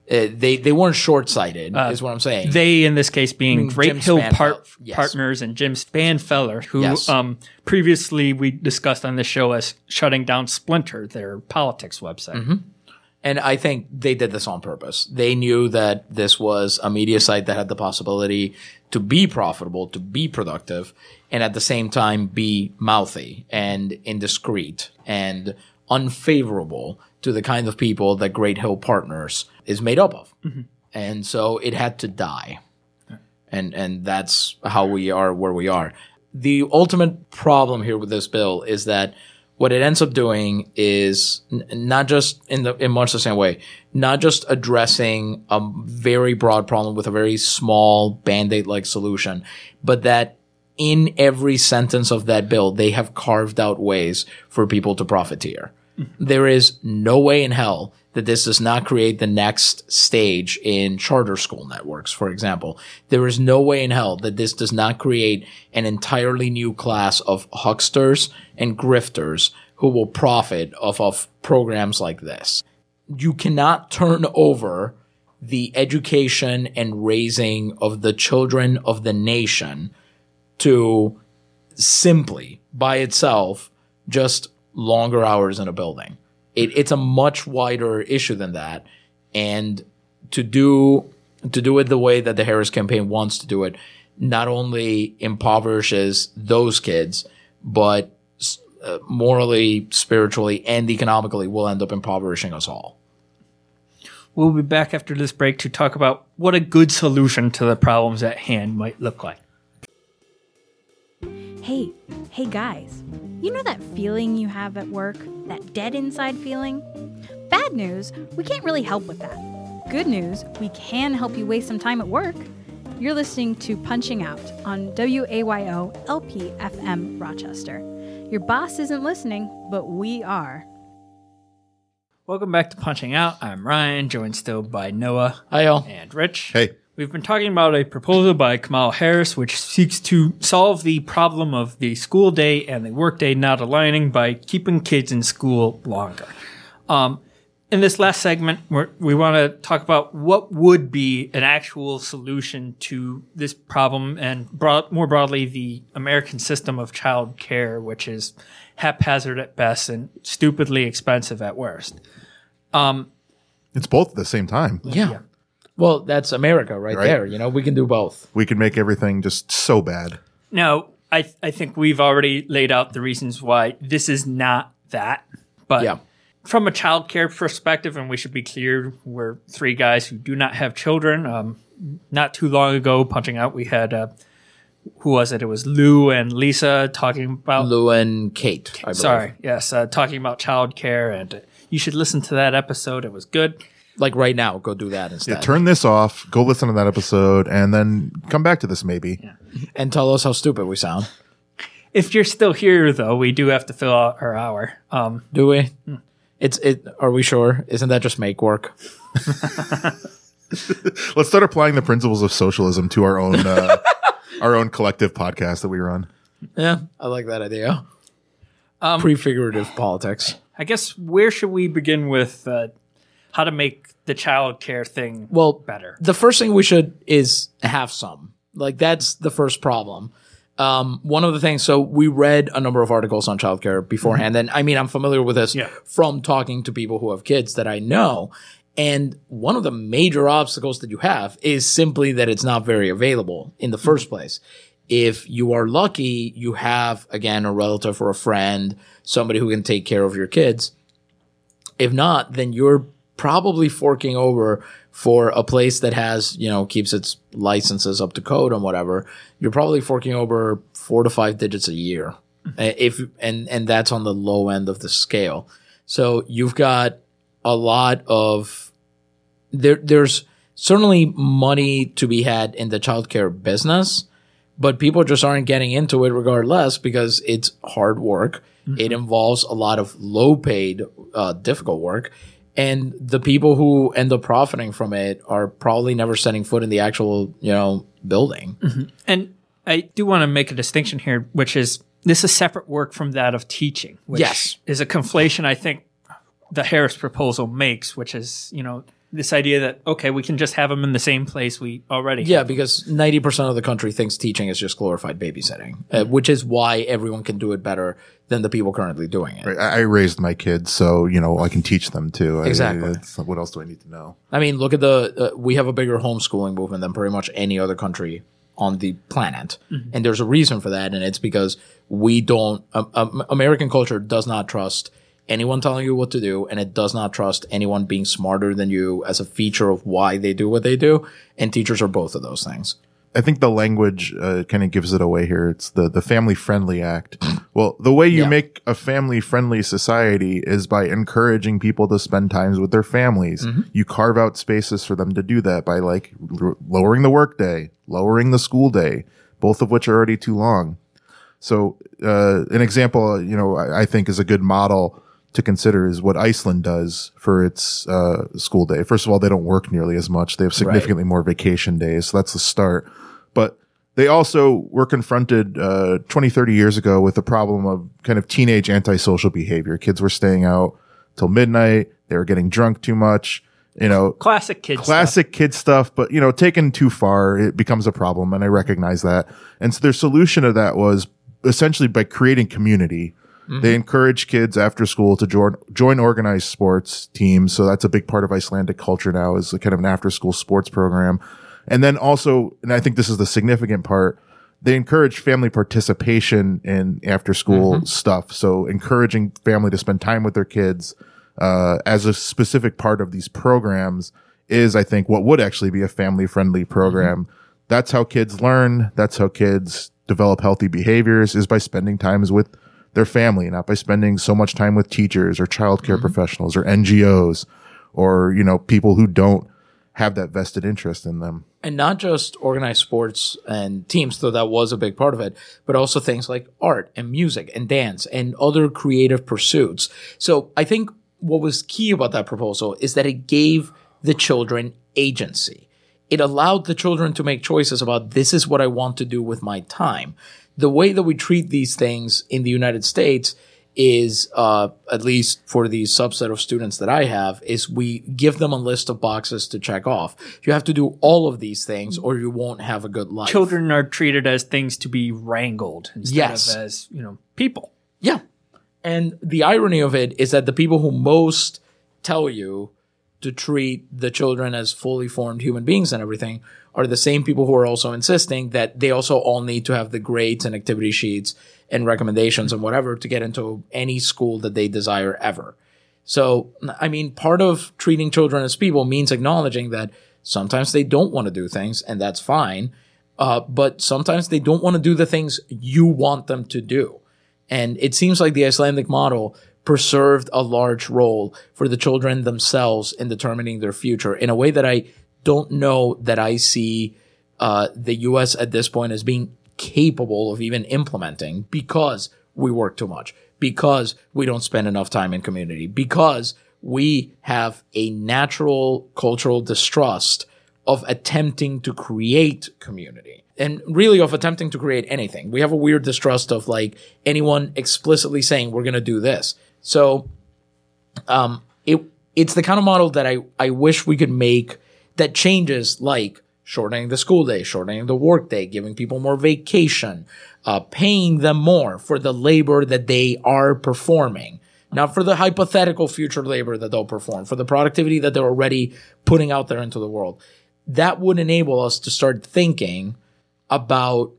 Uh, they they weren't short sighted. is what I'm saying. They, in this case, being Great Jim Hill Spanfeller. Part- Yes. Partners and Jim Spanfeller, who Yes. um, previously we discussed on the show as shutting down Splinter, their politics website. Mm-hmm. And I think they did this on purpose. They knew that this was a media site that had the possibility to be profitable, to be productive, and at the same time be mouthy and indiscreet and unfavorable to the kind of people that Great Hill Partners is made up of. Mm-hmm. And so it had to die. And and that's how we are where we are. The ultimate problem here with this bill is that what it ends up doing is n- not just in the in much the same way, not just addressing a very broad problem with a very small band-aid like solution, but that in every sentence of that bill, they have carved out ways for people to profiteer. There is no way in hell that this does not create the next stage in charter school networks, for example. There is no way in hell that this does not create an entirely new class of hucksters and grifters who will profit off of programs like this. You cannot turn over the education and raising of the children of the nation to simply by itself just longer hours in a building. It, it's a much wider issue than that, and to do to do it the way that the Harris campaign wants to do it, not only impoverishes those kids, but uh, morally, spiritually, and economically will end up impoverishing us all. We'll be back after this break to talk about what a good solution to the problems at hand might look like. Hey, hey guys, you know that feeling you have at work? That dead inside feeling? Bad news, we can't really help with that. Good news, we can help you waste some time at work. You're listening to Punching Out on WAYO LP FM Rochester. Your boss isn't listening, but we are. Welcome back to Punching Out. I'm Ryan, joined still by Noah Hi, all. and Rich. Hey, We've been talking about a proposal by Kamala Harris which seeks to solve the problem of the school day and the workday not aligning by keeping kids in school longer. Um, in this last segment, we're, we want to talk about what would be an actual solution to this problem and broad, more broadly, the American system of child care, which is haphazard at best and stupidly expensive at worst. it's both at the same time. Yeah. Well, that's America right, Right. there. You know, we can do both. We can make everything just so bad. Now, I I think we've already laid out the reasons why this is not that. But Yeah. from a child care perspective, and we should be clear, we're three guys who do not have children. Um, not too long ago, punching out, we had uh, who was it? It was Lou and Lisa talking about. Lou and Kate. I believe. Sorry, yes, uh, talking about child care, and uh, you should listen to that episode. It was good. Like right now, go do that instead. Yeah, turn this off, go listen to that episode, and then come back to this maybe. and tell us how stupid we sound. If you're still here, though, we do have to fill out our hour. Um, Do we? It's it. Are we sure? Isn't that just make work? Let's start applying the principles of socialism to our own uh, our own collective podcast that we run. Yeah, I like that idea. Prefigurative politics. I guess where should we begin with uh, how to make the child care thing Well, better? the first thing we should is have some. Like that's the first problem. Um, one of the things, so we read a number of articles on childcare beforehand, and I mean, I'm familiar with this Yeah. from talking to people who have kids that I know. And one of the major obstacles that you have is simply that it's not very available in the first place. If you are lucky, you have, again, a relative or a friend, somebody who can take care of your kids. If not, then you're probably forking over for a place that has, you know, keeps its licenses up to code and whatever. You're probably forking over four to five digits a year. Uh, If, and, and that's on the low end of the scale. So you've got a lot of, there, there's certainly money to be had in the childcare business, but people just aren't getting into it regardless because it's hard work. It involves a lot of low paid, uh, difficult work. And the people who end up profiting from it are probably never setting foot in the actual you know building. Mm-hmm. And I do want to make a distinction here, which is this is separate work from that of teaching, which Yes. is a conflation I think the Harris proposal makes, which is, you know, this idea that, okay, we can just have them in the same place we already Yeah, because ninety percent of the country thinks teaching is just glorified babysitting, uh, which is why everyone can do it better than the people currently doing it. I, I raised my kids, so you know I can teach them too. Exactly. it's- what else do I need to know? I mean, look at the uh, we have a bigger homeschooling movement than pretty much any other country on the planet, and there's a reason for that, and it's because we don't. Um, um, American culture does not trust anyone telling you what to do, and it does not trust anyone being smarter than you as a feature of why they do what they do. And teachers are both of those things. I think the language uh, kind of gives it away here. It's the the family friendly act. Well, the way you Yeah. make a family friendly society is by encouraging people to spend times with their families. You carve out spaces for them to do that by like r- lowering the workday, lowering the school day, both of which are already too long. So, uh, an example, you know, I, I think is a good model to consider is what Iceland does for its uh, school day. First of all, they don't work nearly as much. They have significantly more vacation days. So that's the start. But they also were confronted uh, 20, 30 years ago with the problem of kind of teenage antisocial behavior. Kids were staying out till midnight. They were getting drunk too much. You know, Classic kids. classic kid stuff, but you know, taken too far, it becomes a problem, and I recognize that. And so their solution to that was essentially by creating community. Mm-hmm. They encourage kids after school to join join organized sports teams. So that's a big part of Icelandic culture now is a kind of an after school sports program. And then also, and I think this is the significant part, they encourage family participation in after school mm-hmm. stuff. So encouraging family to spend time with their kids uh, as a specific part of these programs is, I think, what would actually be a family friendly program. Mm-hmm. That's how kids learn. That's how kids develop healthy behaviors is by spending times with their family, not by spending so much time with teachers or childcare mm-hmm. professionals or NGOs or, you know, people who don't have that vested interest in them. and not just organized sports and teams, though that was a big part of it, but also things like art and music and dance and other creative pursuits. So I think what was key about that proposal is that it gave the children agency. It allowed the children to make choices about this is what I want to do with my time. The way that we treat these things in the United States is, uh, at least for the subset of students that I have, is we give them a list of boxes to check off. You have to do all of these things or you won't have a good life. Children are treated as things to be wrangled instead Yes. of as, you know, people. Yeah. And the irony of it is that the people who most tell you to treat the children as fully formed human beings and everything are the same people who are also insisting that they also all need to have the grades and activity sheets and recommendations and whatever to get into any school that they desire ever. So, I mean, part of treating children as people means acknowledging that sometimes they don't want to do things, and that's fine. Uh, but sometimes they don't want to do the things you want them to do. And it seems like the Icelandic model preserved a large role for the children themselves in determining their future in a way that I don't know that I see uh, the US at this point as being capable of even implementing because we work too much, because we don't spend enough time in community, because we have a natural cultural distrust of attempting to create community and really of attempting to create anything. We have a weird distrust of like anyone explicitly saying we're going to do this. So, um, it, it's the kind of model that I, I wish we could make that changes like shortening the school day, shortening the work day, giving people more vacation, uh, paying them more for the labor that they are performing. Not for the hypothetical future labor that they'll perform, for the productivity that they're already putting out there into the world. That would enable us to start thinking about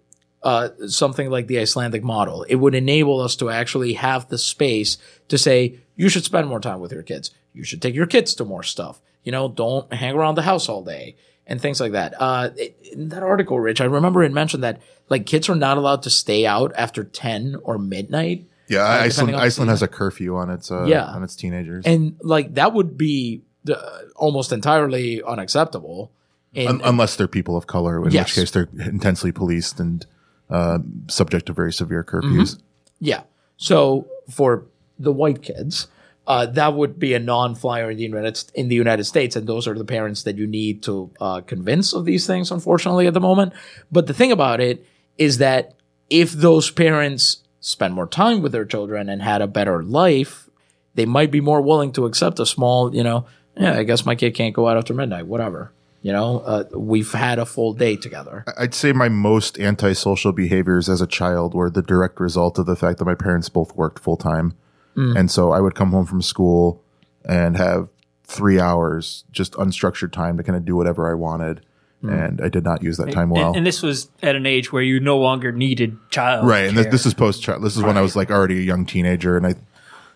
uh, something like the Icelandic model. It would enable us to actually have the space to say, you should spend more time with your kids. You should take your kids to more stuff. You know, don't hang around the house all day and things like that. Uh, in that article, Rich, I remember it mentioned that like kids are not allowed to stay out after 10 or midnight. Yeah, Uh, Iceland, depending on the Iceland has a curfew on its uh, Yeah. on its teenagers. And like that would be uh, almost entirely unacceptable. In, Un- unless they're people of color, in Yes. which case they're intensely policed and uh, subject to very severe curfews. Yeah. So for the white kids, uh, that would be a non-flyer in the United in the United States, and those are the parents that you need to uh, convince of these things. Unfortunately, at the moment, but the thing about it is that if those parents spend more time with their children and had a better life, they might be more willing to accept a small, you know, yeah, I guess my kid can't go out after midnight, whatever. You know, uh, we've had a full day together. I'd say my most antisocial behaviors as a child were the direct result of the fact that my parents both worked full time. And so I would come home from school and have three hours just unstructured time to kind of do whatever I wanted. And I did not use that time well. and, and this was at an age where you no longer needed child. right. And this, this is post child. This is when I was like already a young teenager. And I,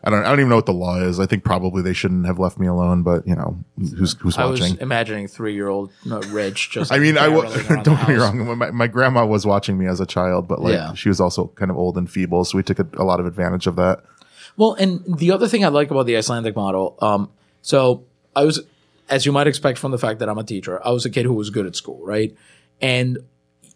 I don't, I don't even know what the law is. I think probably they shouldn't have left me alone, but you know, who's, who's I was watching? imagining three-year-old uh, Rich just. I mean, I w- barreling don't the get me wrong. My, my grandma was watching me as a child, but like Yeah. she was also kind of old and feeble, so we took a, a lot of advantage of that. Well, and the other thing I like about the Icelandic model, um, so I was, as you might expect from the fact that I'm a teacher, I was a kid who was good at school, right? And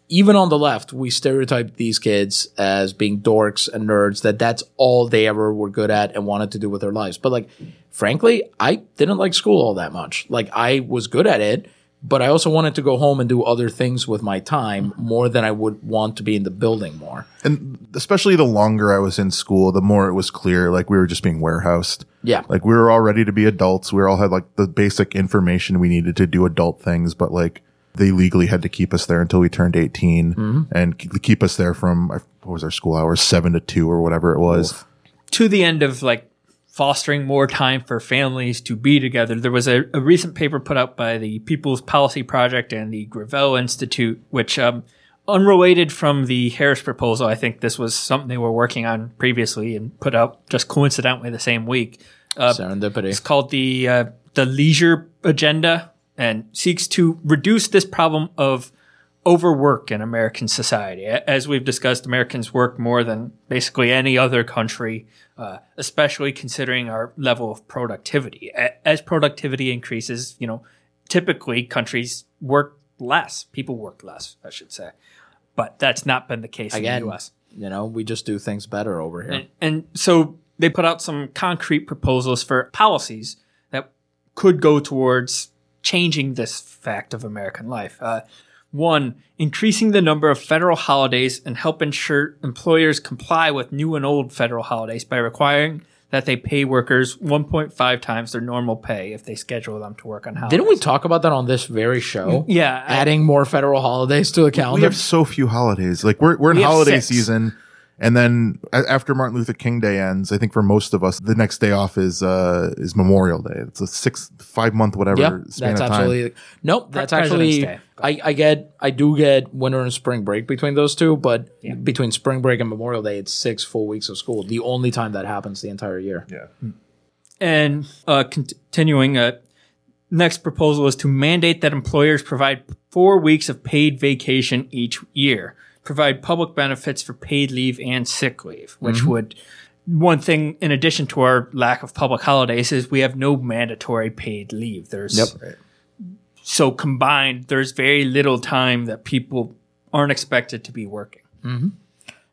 even on the left, we stereotyped these kids as being dorks and nerds, that that's all they ever were good at and wanted to do with their lives. But like, frankly, I didn't like school all that much. Like, I was good at it, but I also wanted to go home and do other things with my time more than I would want to be in the building more. And especially the longer I was in school, the more it was clear like we were just being warehoused. Yeah. Like we were all ready to be adults. We all had like the basic information we needed to do adult things, but like they legally had to keep us there until we turned 18 mm-hmm. and keep us there from, what was our school hours? Seven to two or whatever it was. to the end of like fostering more time for families to be together. There was a, a recent paper put out by the People's Policy Project and the Gravel Institute, which, um, unrelated from the Harris proposal, I think this was something they were working on previously and put out just coincidentally the same week. Uh, Serendipity. It's called the uh, the Leisure Agenda and seeks to reduce this problem of overwork in American society. As we've discussed, Americans work more than basically any other country, uh, especially considering our level of productivity. As productivity increases, you know, typically countries work less. People work less, I should say. But that's not been the case in the U.S. you know, we just do things better over here. And, and so they put out some concrete proposals for policies that could go towards changing this fact of American life. Uh, one, increasing the number of federal holidays and help ensure employers comply with new and old federal holidays by requiring that they pay workers 1.5 times their normal pay if they schedule them to work on holidays. Didn't we talk about that on this very show? Yeah, I- Adding more federal holidays to the calendar. We have so few holidays. Like we're, we're in We holiday season. And then after Martin Luther King Day ends, I think for most of us, the next day off is, uh, is Memorial Day. It's a six, five month, whatever Yep, span that's of time. absolutely nope. That's President's actually I, I get I do get winter and spring break between those two, but between spring break and Memorial Day, it's six full weeks of school. The only time that happens the entire year. Yeah. And uh, continuing, uh, next proposal is to mandate that employers provide four weeks of paid vacation each year, provide public benefits for paid leave and sick leave, which mm-hmm. would. One thing, in addition to our lack of public holidays, is we have no mandatory paid leave. There's Yep. so combined, there's very little time that people aren't expected to be working. Mm-hmm.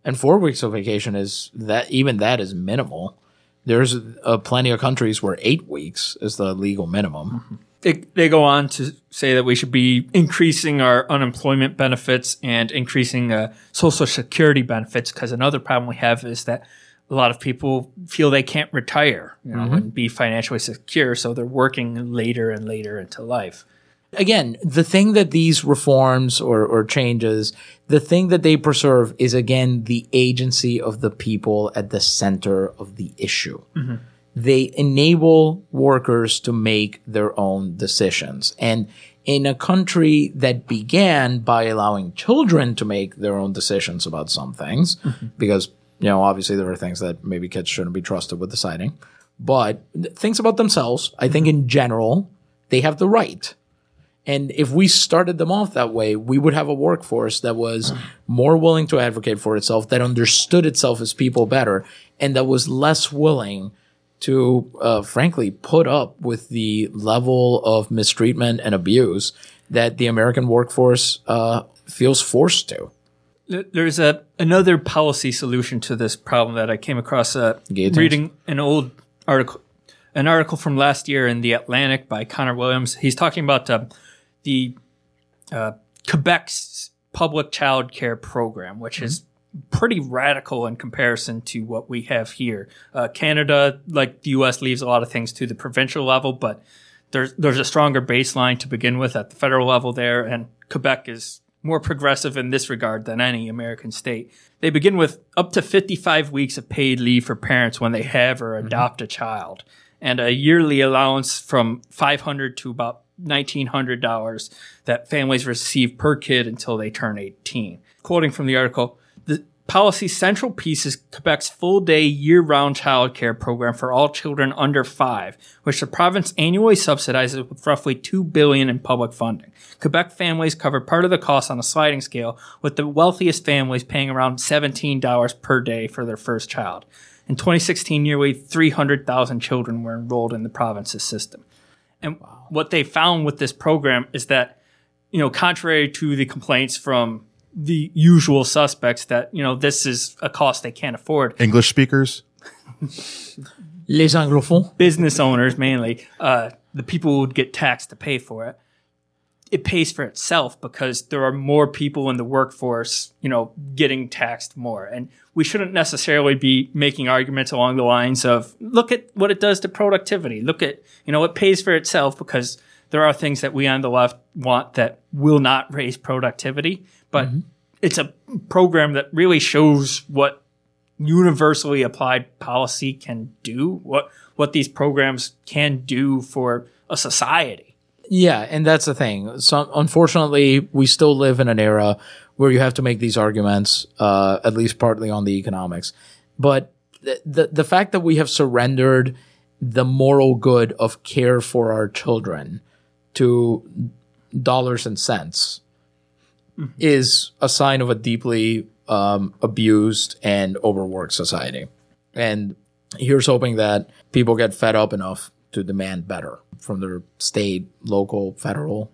And four weeks of vacation is that even that is minimal. There's uh, plenty of countries where eight weeks is the legal minimum. Mm-hmm. They, they go on to say that we should be increasing our unemployment benefits and increasing uh, social security benefits because another problem we have is that a lot of people feel they can't retire you know, and be financially secure, so they're working later and later into life. again, the thing that these reforms or, or changes, the thing that they preserve is again the agency of the people at the center of the issue. They enable workers to make their own decisions. And in a country that began by allowing children to make their own decisions about some things, mm-hmm. because, you know, obviously there are things that maybe kids shouldn't be trusted with deciding, but things about themselves, I think in general, they have the right. And if we started them off that way, we would have a workforce that was more willing to advocate for itself, that understood itself as people better, and that was less willing to, uh, frankly, put up with the level of mistreatment and abuse that the American workforce uh, feels forced to. There's a another policy solution to this problem that I came across uh, reading an old article an article from last year in the Atlantic by Conor Williams. He's talking about uh, the uh, Quebec's public child care program, which is pretty radical in comparison to what we have here. Uh, Canada, like the U.S., leaves a lot of things to the provincial level, but there's there's a stronger baseline to begin with at the federal level there, and Quebec is more progressive in this regard than any American state. They begin with up to 55 weeks of paid leave for parents when they have or adopt a child, and a yearly allowance from 500 to about $1,900 that families receive per kid until they turn 18. Quoting from the article, the policy's central piece is Quebec's full day year round childcare program for all children under five, which the province annually subsidizes with roughly two billion in public funding. Quebec families cover part of the cost on a sliding scale, with the wealthiest families paying around $17 per day for their first child. In 2016, nearly 300,000 children were enrolled in the province's system. And what they found with this program is that, you know, contrary to the complaints from the usual suspects that, you know, this is a cost they can't afford, English speakers. Les anglophones. business owners mainly, uh, the people who would get taxed to pay for it, it pays for itself because there are more people in the workforce, you know, getting taxed more. And we shouldn't necessarily be making arguments along the lines of, look at what it does to productivity. Look at, you know, it pays for itself because there are things that we on the left want that will not raise productivity. But it's a program that really shows what universally applied policy can do, what, what these programs can do for a society. Yeah, and that's the thing. So unfortunately, we still live in an era where you have to make these arguments, uh, at least partly on the economics. But the, the the fact that we have surrendered the moral good of care for our children to dollars and cents is a sign of a deeply um, abused and overworked society. And here's hoping that people get fed up enough to demand better from their state, local, federal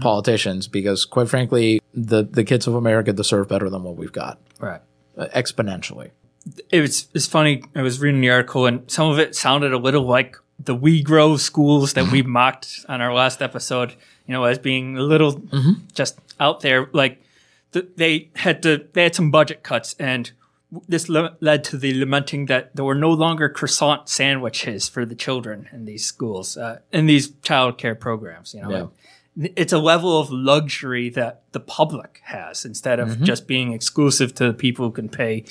politicians, because quite frankly, the, the kids of America deserve better than what we've got Right. uh, exponentially. It was, it's funny. I was reading the article and some of it sounded a little like the WeGrow schools that we mm-hmm. mocked on our last episode, you know, as being a little mm-hmm. just out there. Like th- they had to, they had some budget cuts and this le- led to the lamenting that there were no longer croissant sandwiches for the children in these schools, uh, in these child care programs, you know. Yeah. It's a level of luxury that the public has instead of mm-hmm. just being exclusive to the people who can pay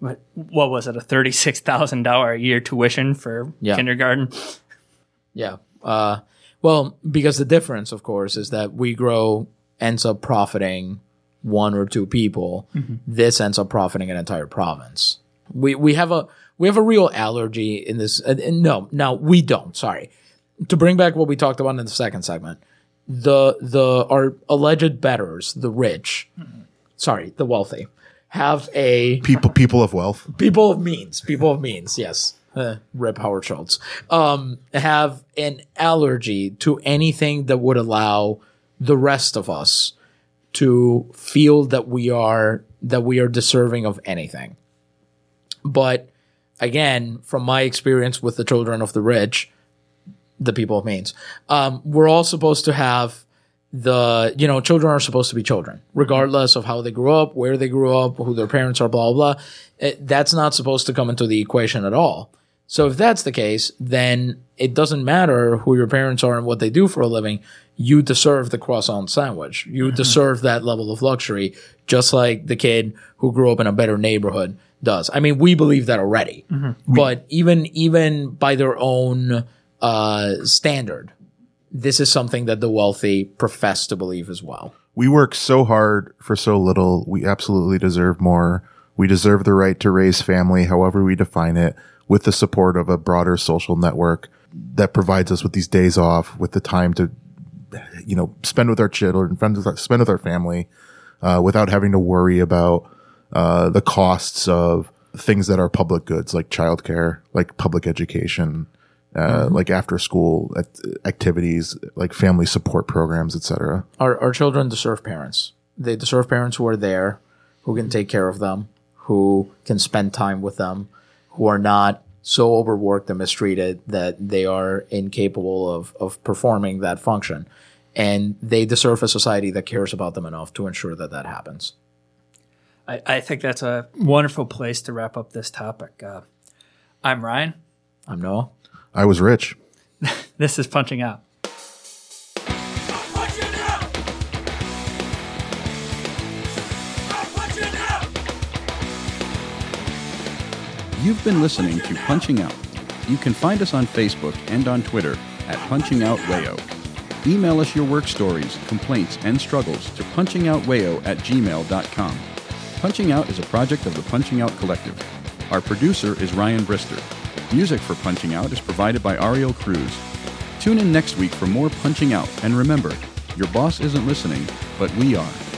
what, what was it, a thirty-six thousand dollar a year tuition for Yeah. kindergarten? Yeah. Uh, well, because the difference, of course, is that we grow ends up profiting one or two people. This ends up profiting an entire province. We we have a we have a real allergy in this. Uh, no, no, we don't. Sorry. To bring back what we talked about in the second segment, the the our alleged betters, the rich, sorry, the wealthy, have a People, people of wealth. people of means, people of means, yes. Uh, Rip Howard Schultz. Um, have an allergy to anything that would allow the rest of us to feel that we are that we are deserving of anything. But again, from my experience with the children of the rich, the people of means, um, we're all supposed to have the you know children are supposed to be children regardless of how they grew up where they grew up who their parents are blah blah blah. It- that's not supposed to come into the equation at all. So if that's the case then it doesn't matter who your parents are and what they do for a living. You deserve the croissant sandwich. You deserve that level of luxury just like the kid who grew up in a better neighborhood does. I mean we believe that already. But even even by their own uh standard this is something that the wealthy profess to believe as well. We work so hard for so little. We absolutely deserve more. We deserve the right to raise family, however we define it, with the support of a broader social network that provides us with these days off, with the time to, you know, spend with our children, spend with our, spend with our family, uh, without having to worry about uh, the costs of things that are public goods like childcare, like public education, uh, like after school act- activities, like family support programs, etc. Our, our children deserve parents. They deserve parents who are there, who can take care of them, who can spend time with them, who are not so overworked and mistreated that they are incapable of, of performing that function. And they deserve a society that cares about them enough to ensure that that happens. I, I think that's a wonderful place to wrap up this topic. Uh, I'm Ryan. I'm Noah. I was rich. This is Punching Out. You've been listening to Punching Out. You can find us on Facebook and on Twitter at Punching Out Wayo. Email us your work stories, complaints, and struggles to punchingoutwayo at gmail.com. Punching Out is a project of the Punching Out Collective. Our producer is Ryan Brister. Music for Punching Out is provided by Ariel Cruz. Tune in next week for more Punching Out, and remember, your boss isn't listening, but we are.